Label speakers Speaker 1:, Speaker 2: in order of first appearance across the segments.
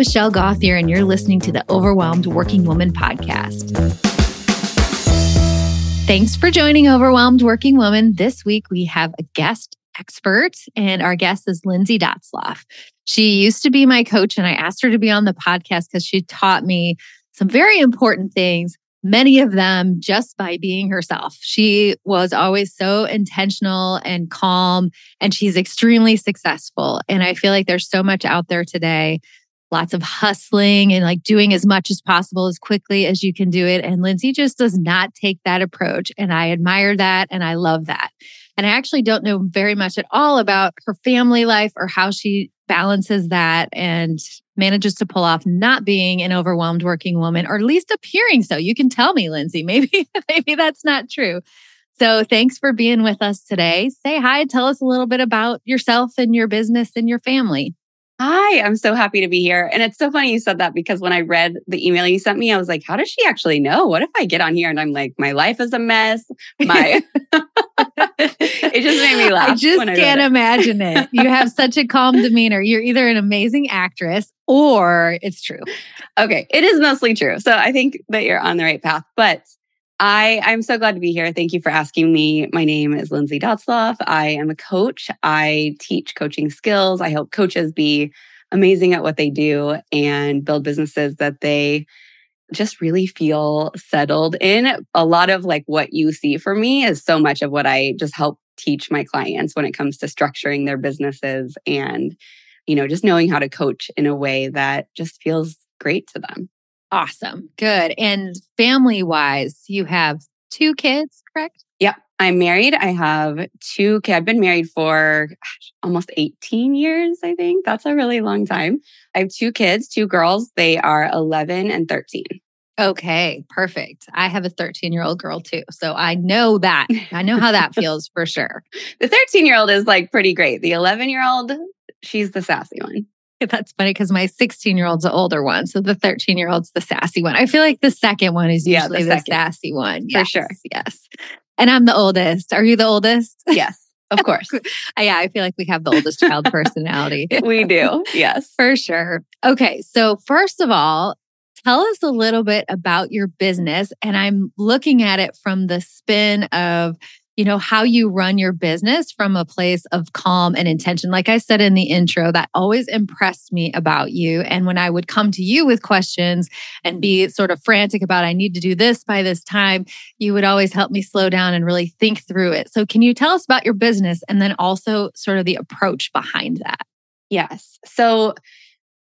Speaker 1: Michelle Gauthier, and you're listening to the Overwhelmed Working Woman podcast. Thanks for joining Overwhelmed Working Woman. This week we have a guest expert, and our guest is Lindsay Dotzlaf. She used to be my coach, and I asked her to be on the podcast because she taught me some very important things, many of them just by being herself. She was always so intentional and calm, and she's extremely successful. And I feel like there's so much out there today lots of hustling and like doing as much as possible as quickly as you can do it. And Lindsay just does not take that approach. And I admire that and I love that. And I actually don't know very much at all about her family life or how she balances that and manages to pull off not being an overwhelmed working woman or at least appearing so. You can tell me, Lindsay, maybe, maybe that's not true. So thanks for being with us today. Say hi, tell us a little bit about yourself and your business and your family.
Speaker 2: Hi, I'm so happy to be here. And it's so funny you said that because when I read the email you sent me, I was like, how does she actually know? What if I get on here and I'm like, my life is a mess? My it just made me laugh.
Speaker 1: I just can't imagine it. You have such a calm demeanor. You're either an amazing actress or it's true.
Speaker 2: Okay. It is mostly true. So I think that you're on the right path. But I, I'm so glad to be here. Thank you for asking me. My name is Lindsay Dotzlaf. I am a coach. I teach coaching skills. I help coaches be amazing at what they do and build businesses that they just really feel settled in. A lot of like what you see for me is so much of what I just help teach my clients when it comes to structuring their businesses and, you know, just knowing how to coach in a way that just feels great to them.
Speaker 1: Awesome. Good. And family wise, you have two kids, correct?
Speaker 2: Yep. I'm married. I have two kids. I've been married for gosh, almost 18 years, I think. That's a really long time. I have two kids, two girls. They are 11 and 13.
Speaker 1: Okay, perfect. I have a 13 year old girl too. So I know that. I know how that feels for sure.
Speaker 2: The 13 year old is like pretty great. The 11 year old, she's the sassy one.
Speaker 1: That's funny because my 16 year old's the older one. So the 13 year old's the sassy one. I feel like the second one is usually yeah, the, the sassy one.
Speaker 2: Yes, for sure.
Speaker 1: Yes. And I'm the oldest. Are you the oldest?
Speaker 2: Yes. Of course.
Speaker 1: yeah, I feel like we have the oldest child personality.
Speaker 2: we do. Yes.
Speaker 1: For sure. Okay. So, first of all, tell us a little bit about your business. And I'm looking at it from the spin of you know, how you run your business from a place of calm and intention. Like I said in the intro, that always impressed me about you. And when I would come to you with questions and be sort of frantic about, I need to do this by this time, you would always help me slow down and really think through it. So, can you tell us about your business and then also sort of the approach behind that?
Speaker 2: Yes. So,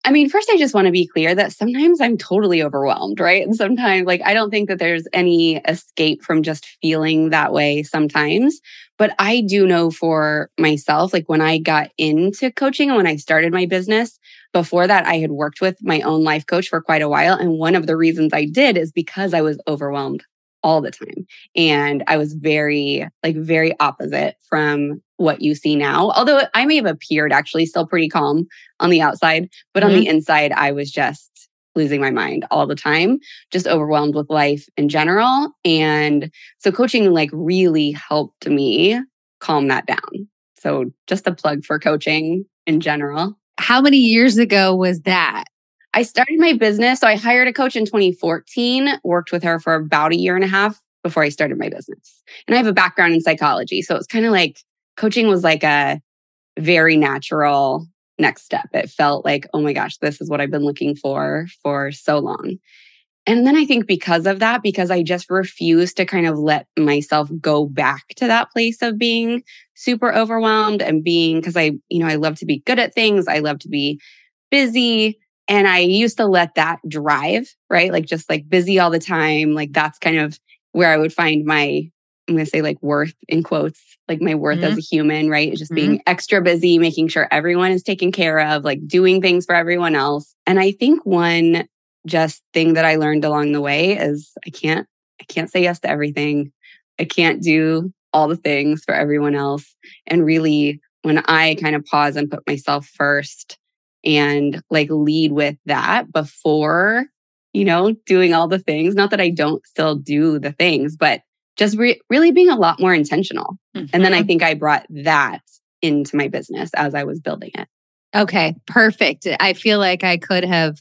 Speaker 2: I mean, first, I just want to be clear that sometimes I'm totally overwhelmed, right? And sometimes, like, I don't think that there's any escape from just feeling that way sometimes. But I do know for myself, like, when I got into coaching and when I started my business, before that, I had worked with my own life coach for quite a while. And one of the reasons I did is because I was overwhelmed all the time. And I was very, like, very opposite from what you see now. Although I may have appeared actually still pretty calm on the outside, but mm-hmm. on the inside, I was just losing my mind all the time, just overwhelmed with life in general. And so coaching like really helped me calm that down. So just a plug for coaching in general.
Speaker 1: How many years ago was that?
Speaker 2: I started my business. So I hired a coach in 2014, worked with her for about a year and a half before I started my business. And I have a background in psychology. So it's kind of like coaching was like a very natural next step. It felt like, oh my gosh, this is what I've been looking for for so long. And then I think because of that, because I just refused to kind of let myself go back to that place of being super overwhelmed and being, because I, you know, I love to be good at things. I love to be busy. And I used to let that drive, right? Like just like busy all the time. Like that's kind of where I would find my I'm going to say like worth in quotes, like my worth mm-hmm. as a human, right? Just mm-hmm. being extra busy, making sure everyone is taken care of, like doing things for everyone else. And I think one just thing that I learned along the way is I can't, I can't say yes to everything. I can't do all the things for everyone else. And really, when I kind of pause and put myself first and like lead with that before, you know, doing all the things, not that I don't still do the things, but just re- really being a lot more intentional. Mm-hmm. And then I mm-hmm. think I brought that into my business as I was building it.
Speaker 1: Okay, perfect. I feel like I could have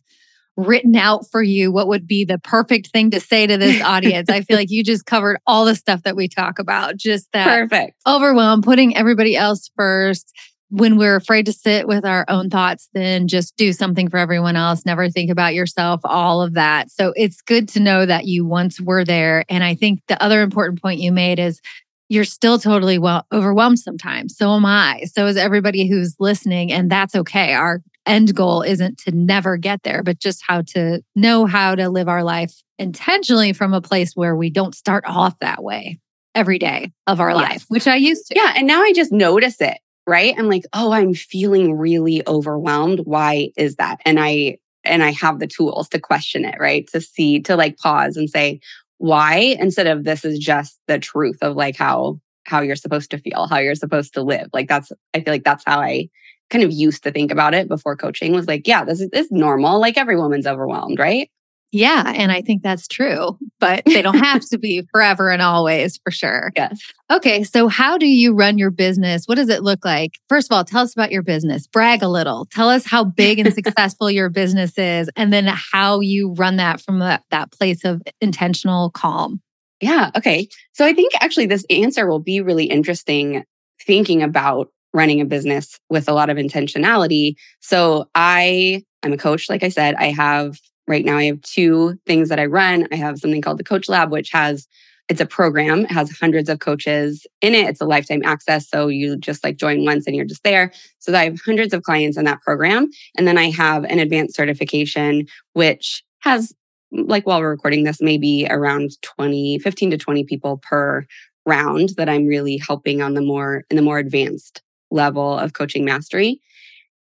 Speaker 1: written out for you what would be the perfect thing to say to this audience. I feel like you just covered all the stuff that we talk about. Just that
Speaker 2: Perfect.
Speaker 1: overwhelm, putting everybody else first. When we're afraid to sit with our own thoughts, then just do something for everyone else. Never think about yourself, all of that. So it's good to know that you once were there. And I think the other important point you made is you're still totally well overwhelmed sometimes. So am I. So is everybody who's listening. And that's okay. Our end goal isn't to never get there, but just how to know how to live our life intentionally from a place where we don't start off that way every day of our
Speaker 2: Yes.
Speaker 1: life, which I used to.
Speaker 2: Yeah. And now I just notice it, right? I'm like, oh, I'm feeling really overwhelmed. Why is that? And I, and I have the tools to question it, right? To see, to like pause and say, why? Instead of this is just the truth of like how, how you're supposed to feel, how you're supposed to live. Like that's, I feel like that's how I kind of used to think about it before coaching was like, yeah, this is, this is normal. Like every woman's overwhelmed, right?
Speaker 1: Yeah. And I think that's true, but they don't have to be forever and always for sure.
Speaker 2: Yes.
Speaker 1: Okay. So, how do you run your business? What does it look like? First of all, tell us about your business. Brag a little. Tell us how big and successful your business is, and then how you run that from that, that place of intentional calm.
Speaker 2: Yeah. Okay. So I think actually this answer will be really interesting thinking about running a business with a lot of intentionality. So I I'm a coach like I said. I have right now I have two things that I run. I have something called the Coach Lab which has it's a program, it has hundreds of coaches in it. It's a lifetime access so you just like join once and you're just there. So I have hundreds of clients in that program and then I have an advanced certification which has like while we're recording this, maybe around 20, 15 to 20 people per round that I'm really helping on the more in the more advanced level of coaching mastery.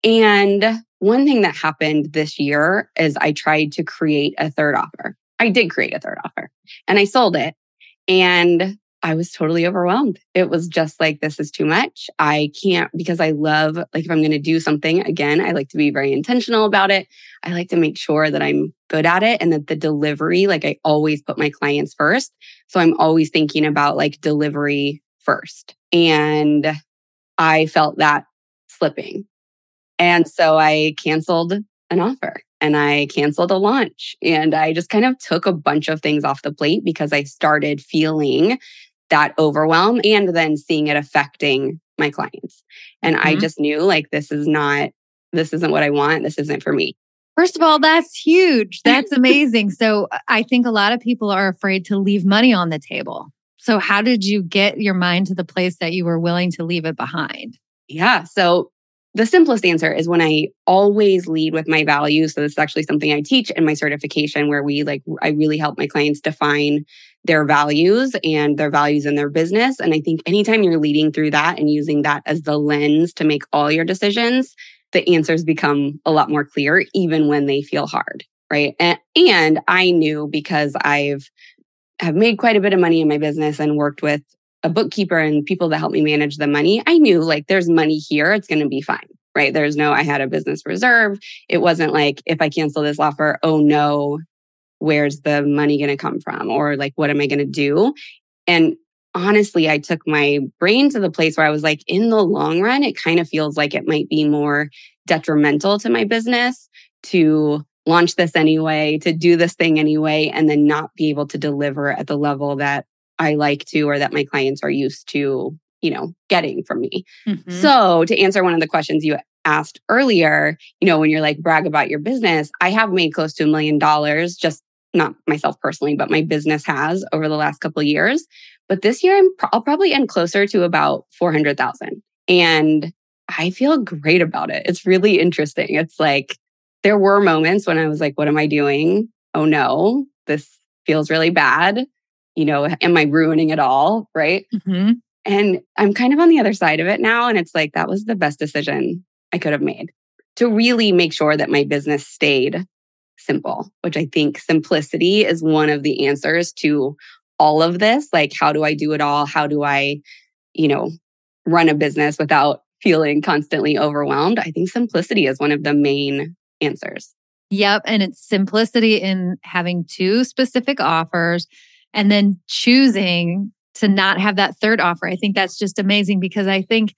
Speaker 2: And one thing that happened this year is I tried to create a third offer. I did create a third offer and I sold it. And I was totally overwhelmed. It was just like, this is too much. I can't, because I love, like, if I'm going to do something again, I like to be very intentional about it. I like to make sure that I'm good at it and that the delivery, like, I always put my clients first. So I'm always thinking about like delivery first. And I felt that slipping. And so I canceled an offer and I canceled a launch. And I just kind of took a bunch of things off the plate because I started feeling that overwhelm and then seeing it affecting my clients. And I
Speaker 1: Mhm.
Speaker 2: just knew like, this is not, this isn't what I want. This isn't for me.
Speaker 1: First of all, that's huge. That's amazing. so, I think a lot of people are afraid to leave money on the table. So, how did you get your mind to the place that you were willing to leave it behind?
Speaker 2: Yeah. So the simplest answer is when I always lead with my values. So this is actually something I teach in my certification where we like, I really help my clients define their values and their values in their business. And I think anytime you're leading through that and using that as the lens to make all your decisions, the answers become a lot more clear, even when they feel hard. Right. And, and I knew because I've have made quite a bit of money in my business and worked with a bookkeeper and people that help me manage the money, I knew like there's money here, it's going to be fine. Right. There's no, I had a business reserve. It wasn't like if I cancel this offer, oh no, where's the money going to come from? Or like, what am I going to do? And honestly, I took my brain to the place where I was like, in the long run, it kind of feels like it might be more detrimental to my business to launch this anyway, to do this thing anyway, and then not be able to deliver at the level that I like to or that my clients are used to, you know, getting from me.
Speaker 1: Mhm.
Speaker 2: So, to answer one of the questions you asked earlier, you know, when you're like brag about your business, I have made close to a million dollars, just not myself personally, but my business has over the last couple of years. But this year, I'm pro- I'll probably end closer to about 400,000. And I feel great about it. It's really interesting. It's like there were moments when I was like, what am I doing? Oh no, this feels really bad. You know, am I ruining it all? Right.
Speaker 1: Mhm.
Speaker 2: And I'm kind of on the other side of it now. And it's like, that was the best decision I could have made to really make sure that my business stayed simple, which I think simplicity is one of the answers to all of this. Like, how do I do it all? How do I, you know, run a business without feeling constantly overwhelmed? I think simplicity is one of the main answers.
Speaker 1: Yep. And it's simplicity in having two specific offers and then choosing to not have that third offer. I think that's just amazing because I think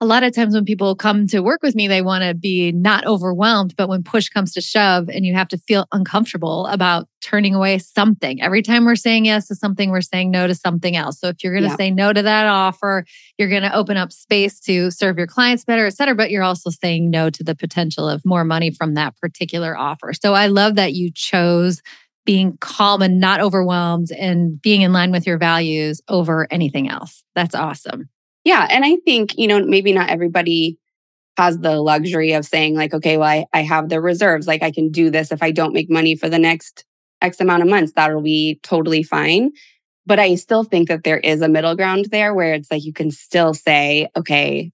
Speaker 1: a lot of times when people come to work with me, they want to be not overwhelmed. But when push comes to shove and you have to feel uncomfortable about turning away something, every time we're saying yes to something, we're saying no to something else. So if you're going to yeah. say no to that offer, you're going to open up space to serve your clients better, et cetera. But you're also saying no to the potential of more money from that particular offer. So I love that you chose being calm and not overwhelmed and being in line with your values over anything else. That's awesome.
Speaker 2: Yeah. And I think, you know, maybe not everybody has the luxury of saying, like, okay, well, I, I have the reserves. Like, I can do this if I don't make money for the next X amount of months. That'll be totally fine. But I still think that there is a middle ground there where it's like you can still say, okay,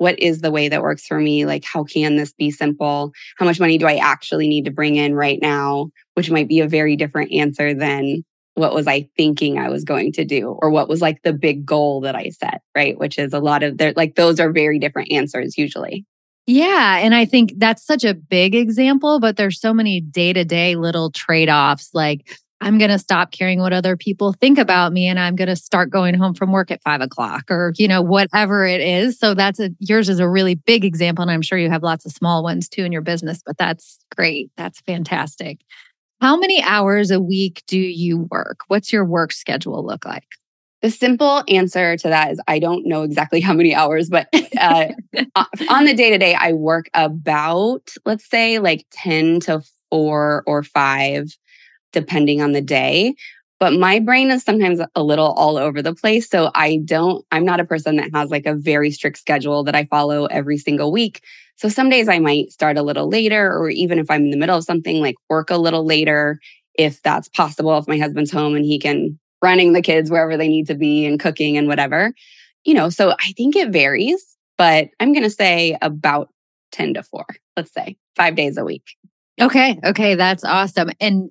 Speaker 2: what is the way that works for me? Like, how can this be simple? How much money do I actually need to bring in right now? Which might be a very different answer than what was I thinking I was going to do or what was like the big goal that I set, right? Which is a lot of their like those are very different answers usually.
Speaker 1: Yeah, and I think that's such a big example, but there's so many day-to-day little trade-offs like I'm going to stop caring what other people think about me and I'm going to start going home from work at five o'clock or, you know, whatever it is. So that's a, yours is a really big example. And I'm sure you have lots of small ones too in your business, but that's great. That's fantastic. How many hours a week do you work? What's your work schedule look like?
Speaker 2: The simple answer to that is I don't know exactly how many hours, but uh, on the day to day, I work about, let's say, like 10 to four or five, depending on the day. But my brain is sometimes a little all over the place. So I don't, I'm not a person that has like a very strict schedule that I follow every single week. So some days I might start a little later, or even if I'm in the middle of something, like work a little later if that's possible, if my husband's home and he can running the kids wherever they need to be and cooking and whatever. You know, so I think it varies, but I'm going to say about 10 to 4, let's say 5 days a week.
Speaker 1: Okay, okay, that's awesome. And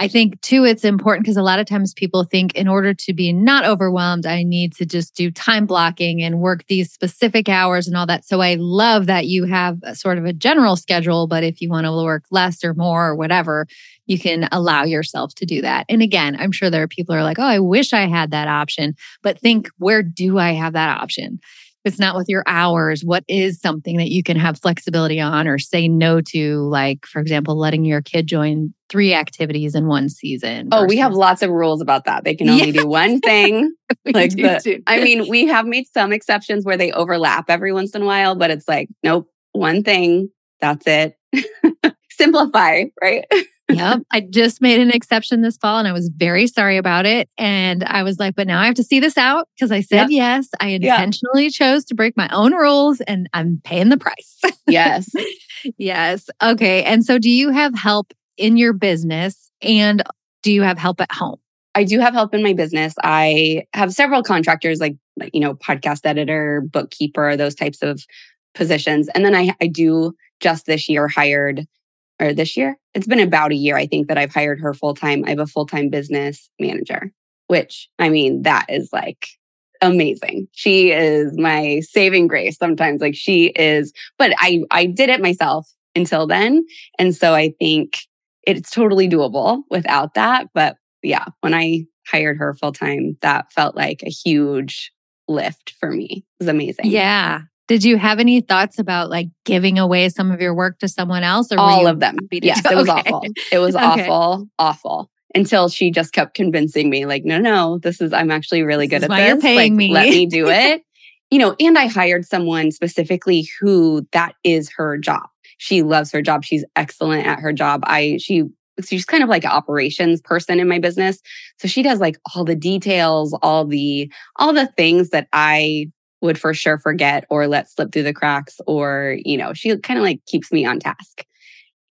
Speaker 1: I think too, it's important because a lot of times people think in order to be not overwhelmed, I need to just do time blocking and work these specific hours and all that. So I love that you have sort of a general schedule, but if you want to work less or more or whatever, you can allow yourself to do that. And again, I'm sure there are people who are like, oh, I wish I had that option, but think, where do I have that option? It's not with your hours, what is something that you can have flexibility on or say no to? Like, for example, letting your kid join three activities in one season.
Speaker 2: Oh, we have lots of rules about that. They can only do one thing. like the, I mean, we have made some exceptions where they overlap every once in a while, but it's like, nope, one thing, that's it. Simplify, right?
Speaker 1: Yep. I just made an exception this fall and I was very sorry about it. And I was like, but now I have to see this out because I said yep. yes. I intentionally yep. chose to break my own rules and I'm paying the price.
Speaker 2: Yes.
Speaker 1: yes. Okay. And so do you have help in your business and do you have help at home?
Speaker 2: I do have help in my business. I have several contractors like, you know, podcast editor, bookkeeper, those types of positions. And then I, I do just this year hired or this year, it's been about a year, I think, that I've hired her full time. I have a full time business manager, which I mean, that is like amazing. She is my saving grace sometimes. Like she is, but I, I did it myself until then. And so I think it's totally doable without that. But yeah, when I hired her full time, that felt like a huge lift for me. It was amazing.
Speaker 1: Yeah. Did you have any thoughts about like giving away some of your work to someone else?
Speaker 2: Or all of them. Yes, it was okay. awful. It was okay. awful, awful. Until she just kept convincing me, like, no, no, this is I'm actually really
Speaker 1: this
Speaker 2: good at
Speaker 1: why
Speaker 2: this.
Speaker 1: You're paying
Speaker 2: like,
Speaker 1: me.
Speaker 2: Let me do it. you know, and I hired someone specifically who that is her job. She loves her job. She's excellent at her job. I she she's kind of like an operations person in my business. So she does like all the details, all the all the things that I would for sure forget or let slip through the cracks or, you know, she kind of like keeps me on task.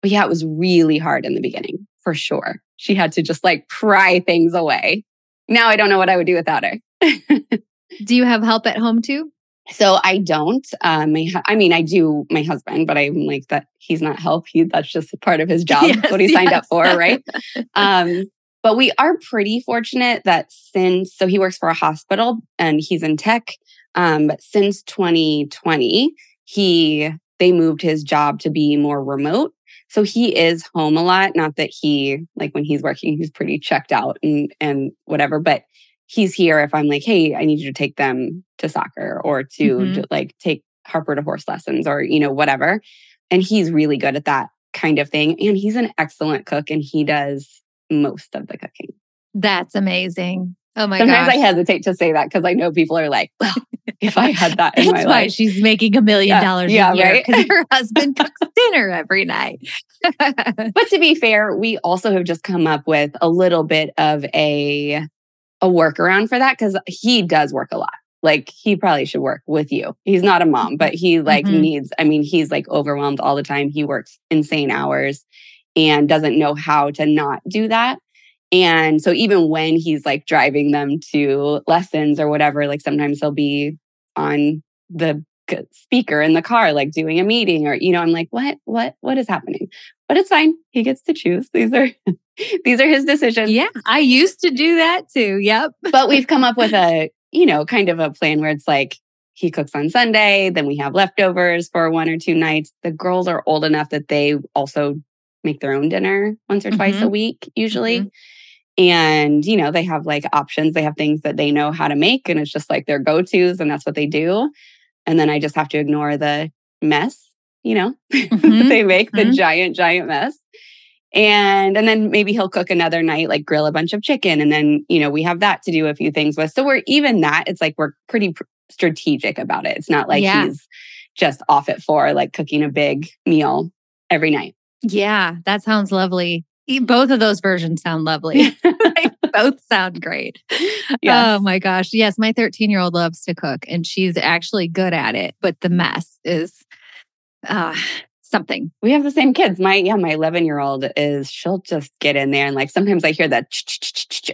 Speaker 2: But yeah, it was really hard in the beginning for sure. She had to just like pry things away. Now I don't know what I would do without her.
Speaker 1: do you have help at home too?
Speaker 2: So I don't. Um, my, I mean, I do my husband, but I'm like that. He's not help. He that's just part of his job. Yes, what he signed yes. up for, right? um, but we are pretty fortunate that since so he works for a hospital and he's in tech, um, but since 2020, he they moved his job to be more remote. So he is home a lot. Not that he like when he's working, he's pretty checked out and and whatever, but he's here if I'm like, hey, I need you to take them to soccer or to, mm-hmm. to like take Harper to horse lessons or, you know, whatever. And he's really good at that kind of thing. And he's an excellent cook and he does most of the cooking.
Speaker 1: That's amazing. Oh my god.
Speaker 2: Sometimes
Speaker 1: gosh.
Speaker 2: I hesitate to say that because I know people are like, well, if I had that in
Speaker 1: That's
Speaker 2: my
Speaker 1: why
Speaker 2: life.
Speaker 1: she's making a million
Speaker 2: Yeah,
Speaker 1: dollars
Speaker 2: yeah,
Speaker 1: a year
Speaker 2: right?
Speaker 1: because her husband cooks dinner every night.
Speaker 2: But to be fair, we also have just come up with a little bit of a a workaround for that because he does work a lot. Like he probably should work with you. He's not a mom, but he like
Speaker 1: Mhm.
Speaker 2: needs, I mean, he's like overwhelmed all the time. He works insane hours and doesn't know how to not do that. And so even when he's like driving them to lessons or whatever, like sometimes he'll be on the speaker in the car, like doing a meeting or, you know, I'm like, what, what, what is happening? But it's fine. He gets to choose. These are, these are his decisions.
Speaker 1: yeah, I used to do that too. Yep.
Speaker 2: But we've come up with a, you know, kind of a plan where it's like, he cooks on Sunday, then we have leftovers for one or two nights. The girls are old enough that they also make their own dinner once or twice a
Speaker 1: Mhm.
Speaker 2: week, usually. And, you know, they have like options. They have things that they know how to make, and it's just like their go tos, and that's what they do. And then I just have to ignore the mess, you know,
Speaker 1: Mhm.
Speaker 2: they make the
Speaker 1: Mhm.
Speaker 2: giant, giant mess. And and then maybe he'll cook another night, like grill a bunch of chicken. And then, you know, we have that to do a few things with. So we're even that, it's like we're pretty pr- strategic about it. It's not like
Speaker 1: Yeah.
Speaker 2: he's just off at four, like cooking a big meal every night.
Speaker 1: Yeah, that sounds lovely. Both of those versions sound lovely. Both sound great.
Speaker 2: Yes.
Speaker 1: Oh my gosh. Yes, my 13 year old loves to cook and she's actually good at it, but the mess is uh, something.
Speaker 2: We have the same kids. My yeah, my 11 year old is she'll just get in there and like sometimes I hear that.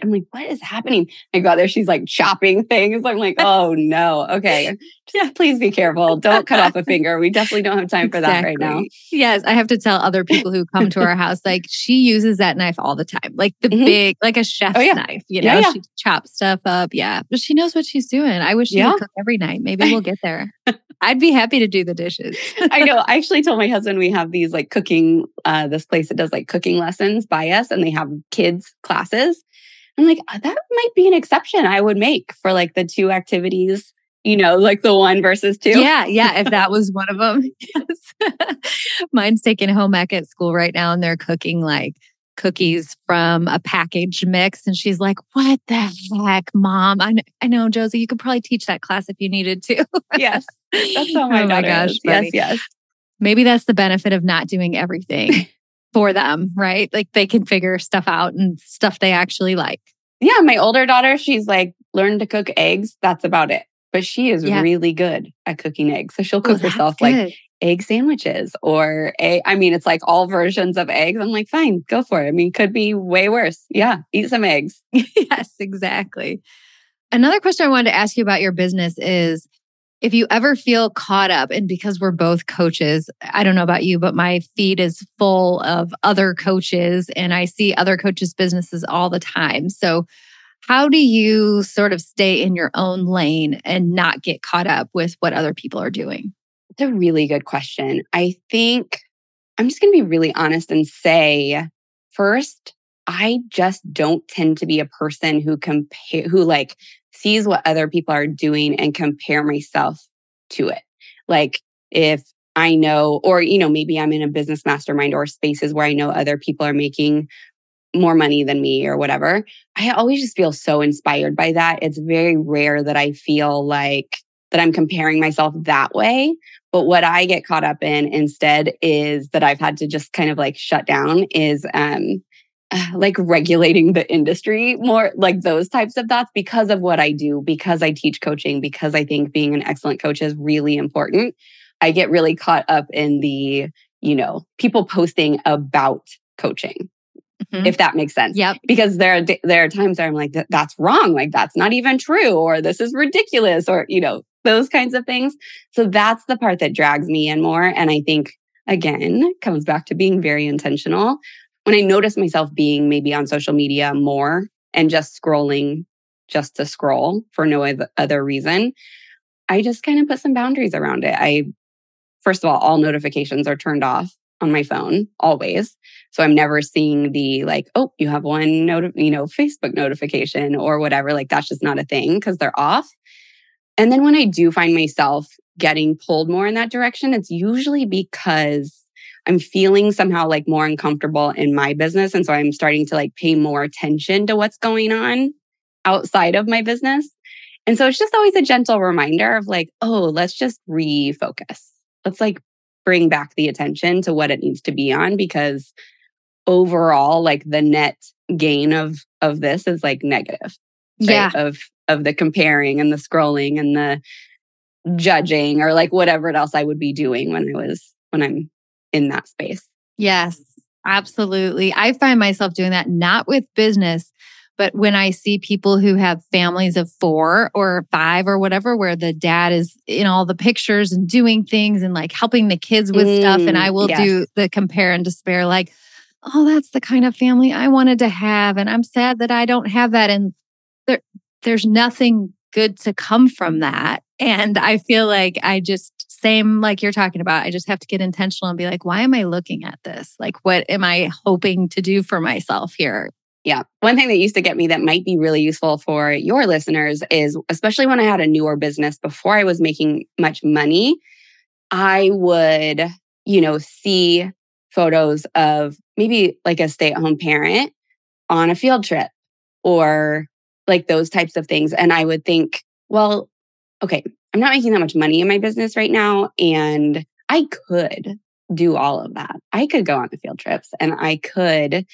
Speaker 2: I'm like, what is happening? I go out there, she's like chopping things. I'm like, oh no, okay,
Speaker 1: Yeah.
Speaker 2: please be careful. Don't cut off a finger. We definitely don't have time for that right now.
Speaker 1: Yes, I have to tell other people who come to our house, like she uses that knife all the time, like the
Speaker 2: Mhm.
Speaker 1: big, like a chef's
Speaker 2: Oh, yeah.
Speaker 1: knife. You know,
Speaker 2: yeah.
Speaker 1: she chops stuff up. Yeah, but she knows what she's doing. I wish she would cook every night. Maybe we'll get there. I'd be happy to do the dishes.
Speaker 2: I know. I actually told my husband we have these like cooking, uh, this place that does like cooking lessons by us and they have kids classes. I'm like, "Uh, that might be an exception I would make for like the two activities, you know, like the one versus two.
Speaker 1: Yeah, yeah. If that was one of them, yes. Mine's taking home ec at school right now, and they're cooking like cookies from a package mix. And she's like, "What the heck, mom? I know, I know, Josie. You could probably teach that class if you needed to."
Speaker 2: Yes. That's how my
Speaker 1: oh my gosh,
Speaker 2: is. Yes, yes.
Speaker 1: Maybe that's the benefit of not doing everything for them, right? Like they can figure stuff out and stuff they actually like.
Speaker 2: Yeah, my older daughter, she's like learned to cook eggs. That's about it. But she is
Speaker 1: Yeah.
Speaker 2: really good at cooking eggs. So she'll
Speaker 1: Oh,
Speaker 2: cook
Speaker 1: that's
Speaker 2: herself like egg sandwiches or a I mean, it's like all versions of eggs. I'm like, fine, go for it. I mean, could be way worse. Yeah, eat some eggs.
Speaker 1: yes, exactly. Another question I wanted to ask you about your business is if you ever feel caught up, and because we're both coaches, I don't know about you, but my feed is full of other coaches and I see other coaches' businesses all the time. So, how do you sort of stay in your own lane and not get caught up with what other people are doing?
Speaker 2: It's a really good question. I think I'm just going to be really honest and say first, I just don't tend to be a person who compare who like sees what other people are doing and compare myself to it. Like if I know or you know maybe I'm in a business mastermind or spaces where I know other people are making more money than me or whatever. I always just feel so inspired by that. It's very rare that I feel like that I'm comparing myself that way. But what I get caught up in instead is that I've had to just kind of like shut down is um like regulating the industry more like those types of thoughts because of what I do, because I teach coaching, because I think being an excellent coach is really important. I get really caught up in the, you know, people posting about coaching,
Speaker 1: Mhm.
Speaker 2: if that makes sense
Speaker 1: Yep.
Speaker 2: because there are there are times where I'm like that's wrong like that's not even true or this is ridiculous or you know those kinds of things so that's the part that drags me in more and I think again comes back to being very intentional when I notice myself being maybe on social media more and just scrolling just to scroll for no other reason I just kind of put some boundaries around it I first of all all notifications are turned off on my phone always so I'm never seeing the like, oh, you have one note, you know, Facebook notification or whatever. Like that's just not a thing because they're off. And then when I do find myself getting pulled more in that direction, it's usually because I'm feeling somehow like more uncomfortable in my business. And so I'm starting to like pay more attention to what's going on outside of my business. And so it's just always a gentle reminder of like, oh, let's just refocus. Let's like bring back the attention to what it needs to be on because overall, like the net gain of of this is like negative.
Speaker 1: Right? Yeah.
Speaker 2: Of of the comparing and the scrolling and the judging or like whatever else I would be doing when I was when I'm in that space.
Speaker 1: Yes, absolutely. I find myself doing that not with business, but when I see people who have families of four or five or whatever, where the dad is in all the pictures and doing things and like helping the kids with mm, stuff, and I mm, will yes. do the compare and despair, like, oh, that's the kind of family I wanted to have. And I'm sad that I don't have that. And there, there's nothing good to come from that. And I feel like I just, same like you're talking about, I just have to get intentional and be like, why am I looking at this? Like, what am I hoping to do for myself here?
Speaker 2: Yeah. One thing that used to get me that might be really useful for your listeners is, especially when I had a newer business before I was making much money, I would, you know, see photos of maybe like a stay at home parent on a field trip or like those types of things. And I would think, well, okay, I'm not making that much money in my business right now. And I could do all of that. I could go on the field trips and I could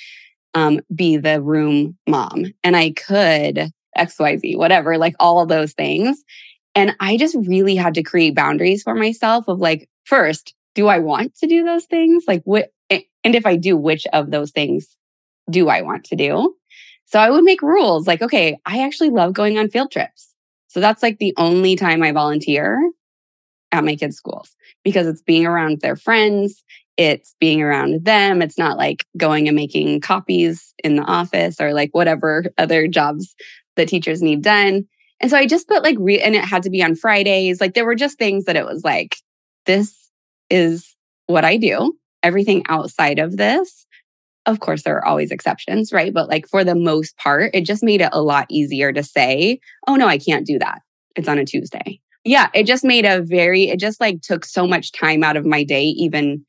Speaker 2: um, be the room mom and I could XYZ, whatever, like all of those things. And I just really had to create boundaries for myself of like, first, do I want to do those things? Like, what, and if I do, which of those things do I want to do? So I would make rules like, okay, I actually love going on field trips. So that's like the only time I volunteer at my kids' schools because it's being around their friends, it's being around them. It's not like going and making copies in the office or like whatever other jobs that teachers need done. And so I just put like, re- and it had to be on Fridays. Like there were just things that it was like, this is what I do. Everything outside of this of course, there are always exceptions, right? But like for the most part, it just made it a lot easier to say, oh no, I can't do that. It's on a Tuesday. Yeah, it just made a very, it just like took so much time out of my day, even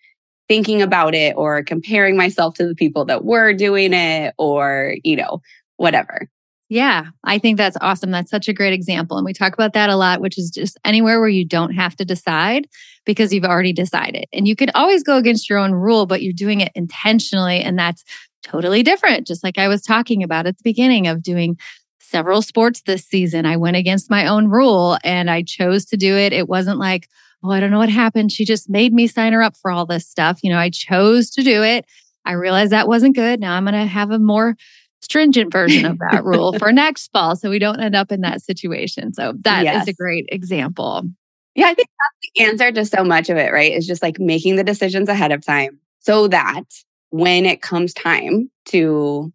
Speaker 2: thinking about it or comparing myself to the people that were doing it or, you know, whatever.
Speaker 1: Yeah, I think that's awesome. That's such a great example. And we talk about that a lot, which is just anywhere where you don't have to decide because you've already decided. And you can always go against your own rule, but you're doing it intentionally. And that's totally different. Just like I was talking about at the beginning of doing several sports this season, I went against my own rule and I chose to do it. It wasn't like, oh, I don't know what happened. She just made me sign her up for all this stuff. You know, I chose to do it. I realized that wasn't good. Now I'm going to have a more stringent version of that rule for next fall so we don't end up in that situation. So that yes. is a great example.
Speaker 2: Yeah, I think that's the answer to so much of it, right? Is just like making the decisions ahead of time so that when it comes time to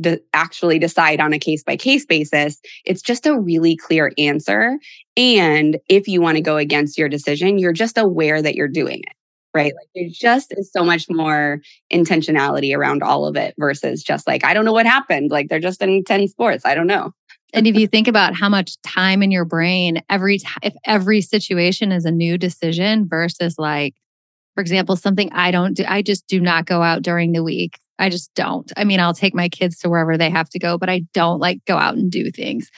Speaker 2: de- actually decide on a case by case basis, it's just a really clear answer. And if you want to go against your decision, you're just aware that you're doing it right? Like there just is so much more intentionality around all of it versus just like, I don't know what happened. Like they're just in 10 sports. I don't know.
Speaker 1: and if you think about how much time in your brain every time, if every situation is a new decision versus like, for example, something I don't do, I just do not go out during the week. I just don't. I mean, I'll take my kids to wherever they have to go, but I don't like go out and do things.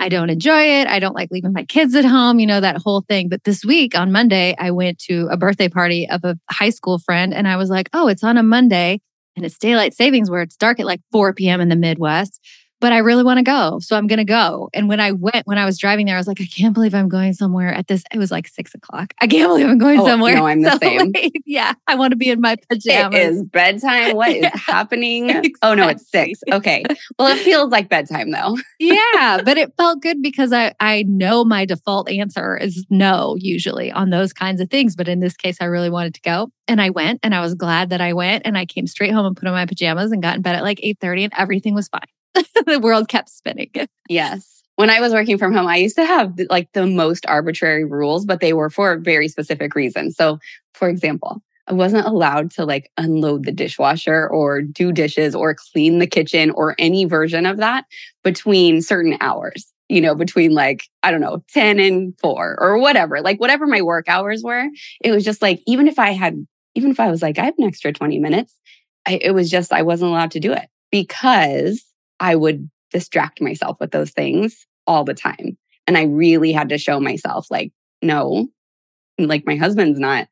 Speaker 1: I don't enjoy it. I don't like leaving my kids at home, you know, that whole thing. But this week on Monday, I went to a birthday party of a high school friend and I was like, oh, it's on a Monday and it's daylight savings where it's dark at like 4 p.m. in the Midwest but I really want to go. So I'm going to go. And when I went, when I was driving there, I was like, I can't believe I'm going somewhere at this. It was like six o'clock. I can't believe I'm going oh, somewhere.
Speaker 2: No, I'm the so same.
Speaker 1: Late. Yeah. I want to be in my pajamas.
Speaker 2: It is bedtime. What is yeah, happening? Exactly. Oh, no, it's six. Okay. Well, it feels like bedtime though.
Speaker 1: yeah. But it felt good because I, I know my default answer is no, usually on those kinds of things. But in this case, I really wanted to go. And I went and I was glad that I went and I came straight home and put on my pajamas and got in bed at like 8 30 and everything was fine. the world kept spinning.
Speaker 2: Yes. When I was working from home, I used to have like the most arbitrary rules, but they were for very specific reasons. So, for example, I wasn't allowed to like unload the dishwasher or do dishes or clean the kitchen or any version of that between certain hours. you know, between like, I don't know, 10 and 4 or whatever, like whatever my work hours were. It was just like, even if I had, even if I was like, I have an extra 20 minutes, I, it was just, I wasn't allowed to do it because I would distract myself with those things all the time. And I really had to show myself, like, no, like my husband's not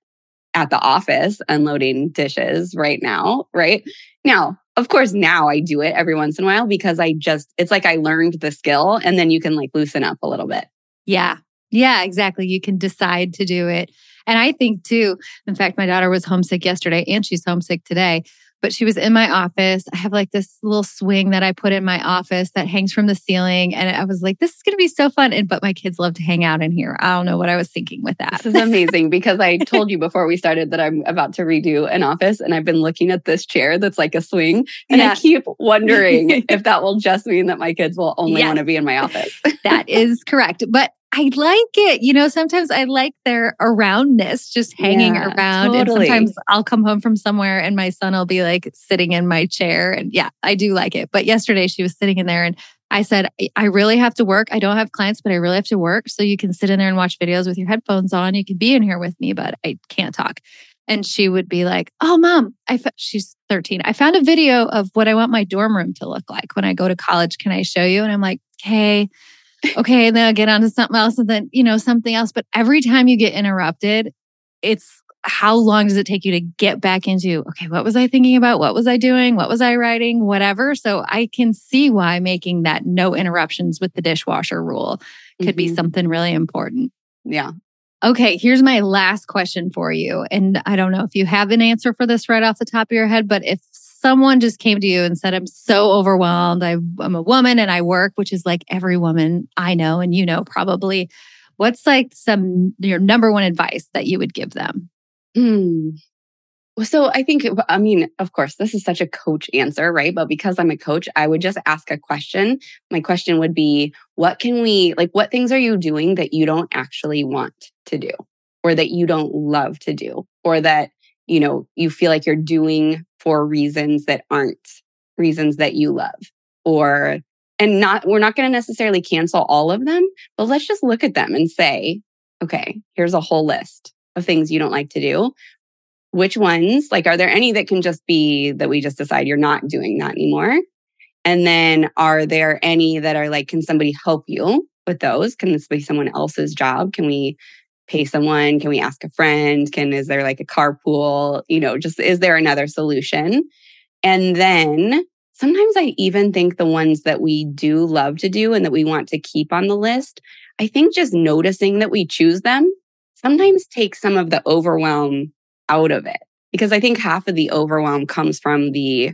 Speaker 2: at the office unloading dishes right now, right? Now, of course, now I do it every once in a while because I just, it's like I learned the skill and then you can like loosen up a little bit.
Speaker 1: Yeah. Yeah, exactly. You can decide to do it. And I think too, in fact, my daughter was homesick yesterday and she's homesick today but she was in my office. I have like this little swing that I put in my office that hangs from the ceiling. And I was like, this is going to be so fun. And, but my kids love to hang out in here. I don't know what I was thinking with that.
Speaker 2: This is amazing because I told you before we started that I'm about to redo an office and I've been looking at this chair that's like a swing. And I keep wondering if that will just mean that my kids will only yes. want to be in my office.
Speaker 1: that is correct. But I like it. You know, sometimes I like their aroundness just hanging yeah, around. Totally. And sometimes I'll come home from somewhere and my son will be like sitting in my chair. And yeah, I do like it. But yesterday she was sitting in there and I said, I really have to work. I don't have clients, but I really have to work. So you can sit in there and watch videos with your headphones on. You can be in here with me, but I can't talk. And she would be like, Oh, mom, I fa-, she's 13. I found a video of what I want my dorm room to look like when I go to college. Can I show you? And I'm like, Okay okay, and then I'll get on to something else and then, you know, something else. But every time you get interrupted, it's how long does it take you to get back into, okay, what was I thinking about? What was I doing? What was I writing? Whatever. So I can see why making that no interruptions with the dishwasher rule could mm-hmm. be something really important.
Speaker 2: Yeah.
Speaker 1: Okay, here's my last question for you. And I don't know if you have an answer for this right off the top of your head, but if someone just came to you and said, I'm so overwhelmed. I, am a woman and I work, which is like every woman I know and you know probably. What's like some your number one advice that you would give them?
Speaker 2: Mm. Well, so I think, I mean, of course, this is such a coach answer, right? But because I'm a coach, I would just ask a question. My question would be, what can we, like, what things are you doing that you don't actually want to do or that you don't love to do or that, you know, you feel like you're doing for reasons that aren't reasons that you love or and not we're not going to necessarily cancel all of them but let's just look at them and say okay here's a whole list of things you don't like to do. Which ones like are there any that can just be that we just decide you're not doing that anymore? And then are there any that are like can somebody help you with those? Can this be someone else's job? Can we pay someone? Can we ask a friend? Can is there like a carpool? You know, just is there another solution? And then sometimes I even think the ones that we do love to do and that we want to keep on the list, I think just noticing that we choose them sometimes takes some of the overwhelm out of it. Because I think half of the overwhelm comes from the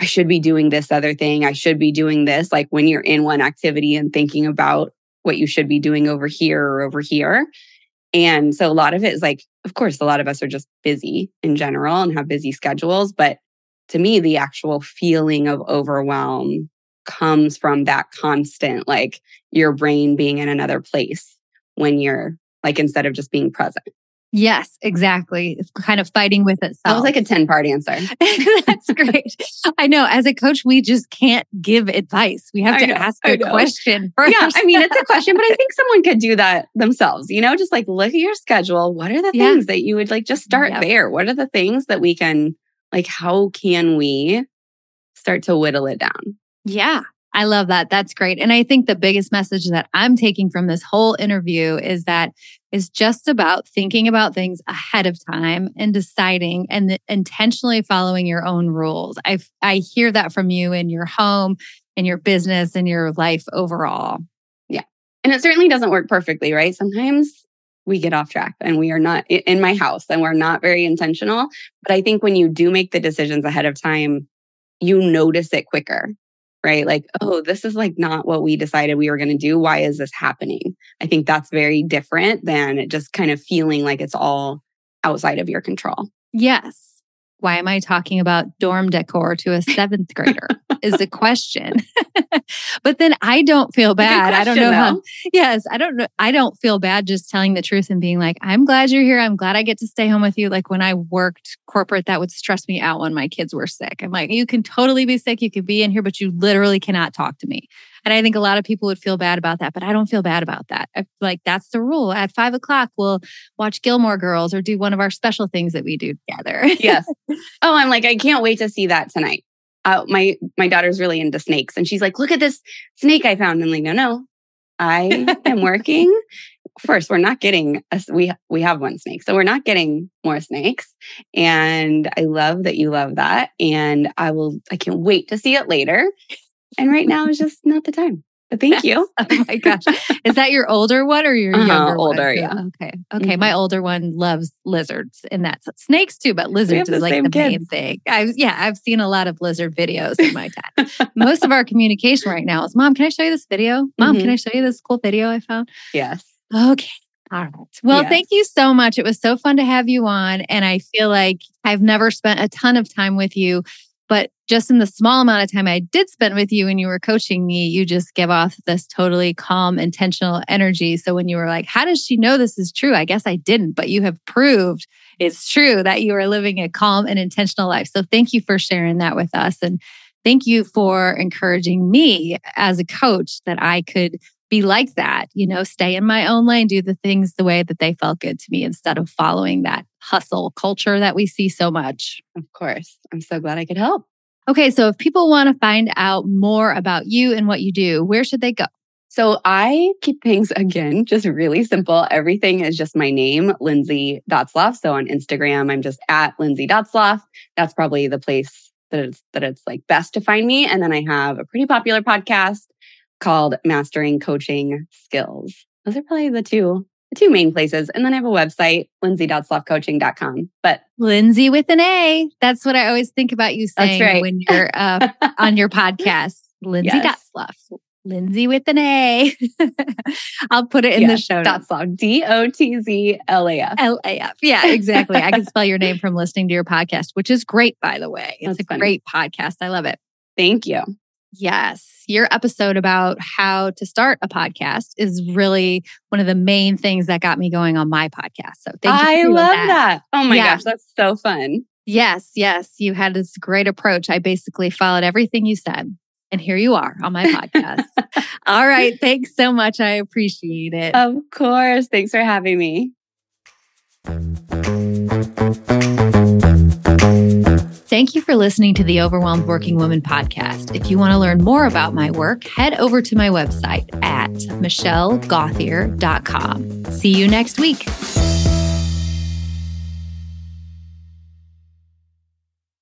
Speaker 2: I should be doing this other thing. I should be doing this. Like when you're in one activity and thinking about what you should be doing over here or over here. And so a lot of it is like, of course, a lot of us are just busy in general and have busy schedules. But to me, the actual feeling of overwhelm comes from that constant, like your brain being in another place when you're like, instead of just being present.
Speaker 1: Yes, exactly. It's kind of fighting with itself.
Speaker 2: That was like a 10 part answer.
Speaker 1: That's great. I know. As a coach, we just can't give advice. We have I to know, ask a question first.
Speaker 2: Yeah. I mean, it's a question, but I think someone could do that themselves. You know, just like look at your schedule. What are the yeah. things that you would like just start yep. there? What are the things that we can, like, how can we start to whittle it down?
Speaker 1: Yeah. I love that. That's great. And I think the biggest message that I'm taking from this whole interview is that it's just about thinking about things ahead of time and deciding and intentionally following your own rules. I I hear that from you in your home, in your business, in your life overall.
Speaker 2: Yeah. And it certainly doesn't work perfectly, right? Sometimes we get off track and we are not in my house and we're not very intentional. But I think when you do make the decisions ahead of time, you notice it quicker right? Like, oh, this is like not what we decided we were going to do. Why is this happening? I think that's very different than just kind of feeling like it's all outside of your control.
Speaker 1: Yes. Why am I talking about dorm decor to a seventh grader? is the question. but then I don't feel bad. Question, I don't know though. how. Yes, I don't know. I don't feel bad just telling the truth and being like, I'm glad you're here. I'm glad I get to stay home with you. Like when I worked corporate, that would stress me out when my kids were sick. I'm like, you can totally be sick. You can be in here, but you literally cannot talk to me. And I think a lot of people would feel bad about that, but I don't feel bad about that. I, like that's the rule. At five o'clock, we'll watch Gilmore Girls or do one of our special things that we do together.
Speaker 2: yes. Oh, I'm like, I can't wait to see that tonight. Uh, my my daughter's really into snakes, and she's like, "Look at this snake I found." And I'm like, "No, no, I am working. First, we're not getting a, we we have one snake, so we're not getting more snakes. And I love that you love that, and I will. I can't wait to see it later. And right now is just not the time. But thank you.
Speaker 1: oh my gosh. Is that your older one or your
Speaker 2: Uh-huh,
Speaker 1: younger
Speaker 2: older,
Speaker 1: one?
Speaker 2: yeah.
Speaker 1: Okay. Okay. My older one loves lizards and that's snakes too, but lizards is like the main thing. I've yeah, I've seen a lot of lizard videos in my time. Most of our communication right now is mom, can I show you this video? Mom,
Speaker 2: Mhm.
Speaker 1: can I show you this cool video I found?
Speaker 2: Yes.
Speaker 1: Okay. All right. Well,
Speaker 2: Yes.
Speaker 1: thank you so much. It was so fun to have you on. And I feel like I've never spent a ton of time with you, but just in the small amount of time I did spend with you when you were coaching me, you just give off this totally calm, intentional energy. So when you were like, How does she know this is true? I guess I didn't, but you have proved it's true that you are living a calm and intentional life. So thank you for sharing that with us. And thank you for encouraging me as a coach that I could be like that, you know, stay in my own lane, do the things the way that they felt good to me instead of following that hustle culture that we see so much.
Speaker 2: Of course. I'm so glad I could help.
Speaker 1: Okay, so if people want to find out more about you and what you do, where should they go?
Speaker 2: So I keep things again just really simple. Everything is just my name, Lindsay Dotzlaf. So on Instagram, I'm just at Lindsay Dotzlaf. That's probably the place that it's that it's like best to find me. And then I have a pretty popular podcast called Mastering Coaching Skills. Those are probably the two the two main places. And then I have a website, lindsaydotzlafcoaching.com. But
Speaker 1: Lindsay with an A. That's what I always think about you saying
Speaker 2: right.
Speaker 1: when you're uh, on your podcast. Lindsay
Speaker 2: Yes.
Speaker 1: Lindsay with an A. I'll put it in the show notes.
Speaker 2: Dotzlaf, D O T Z L A F.
Speaker 1: L A F. Yeah, exactly. I can spell your name from listening to your podcast, which is great, by the way. It's
Speaker 2: That's
Speaker 1: a
Speaker 2: funny.
Speaker 1: great podcast. I love it.
Speaker 2: Thank you.
Speaker 1: Yes. Your episode about how to start a podcast is really one of the main things that got me going on my podcast. So thank you.
Speaker 2: I love that. Oh my
Speaker 1: Yeah.
Speaker 2: gosh, that's so fun.
Speaker 1: Yes, yes. You had this great approach. I basically followed everything you said. And here you are on my podcast. All right. Thanks so much. I appreciate it.
Speaker 2: Of course. Thanks for having me.
Speaker 1: Thank you for listening to the Overwhelmed Working Woman podcast. If you want to learn more about my work, head over to my website at michellegauthier.com. See you next week.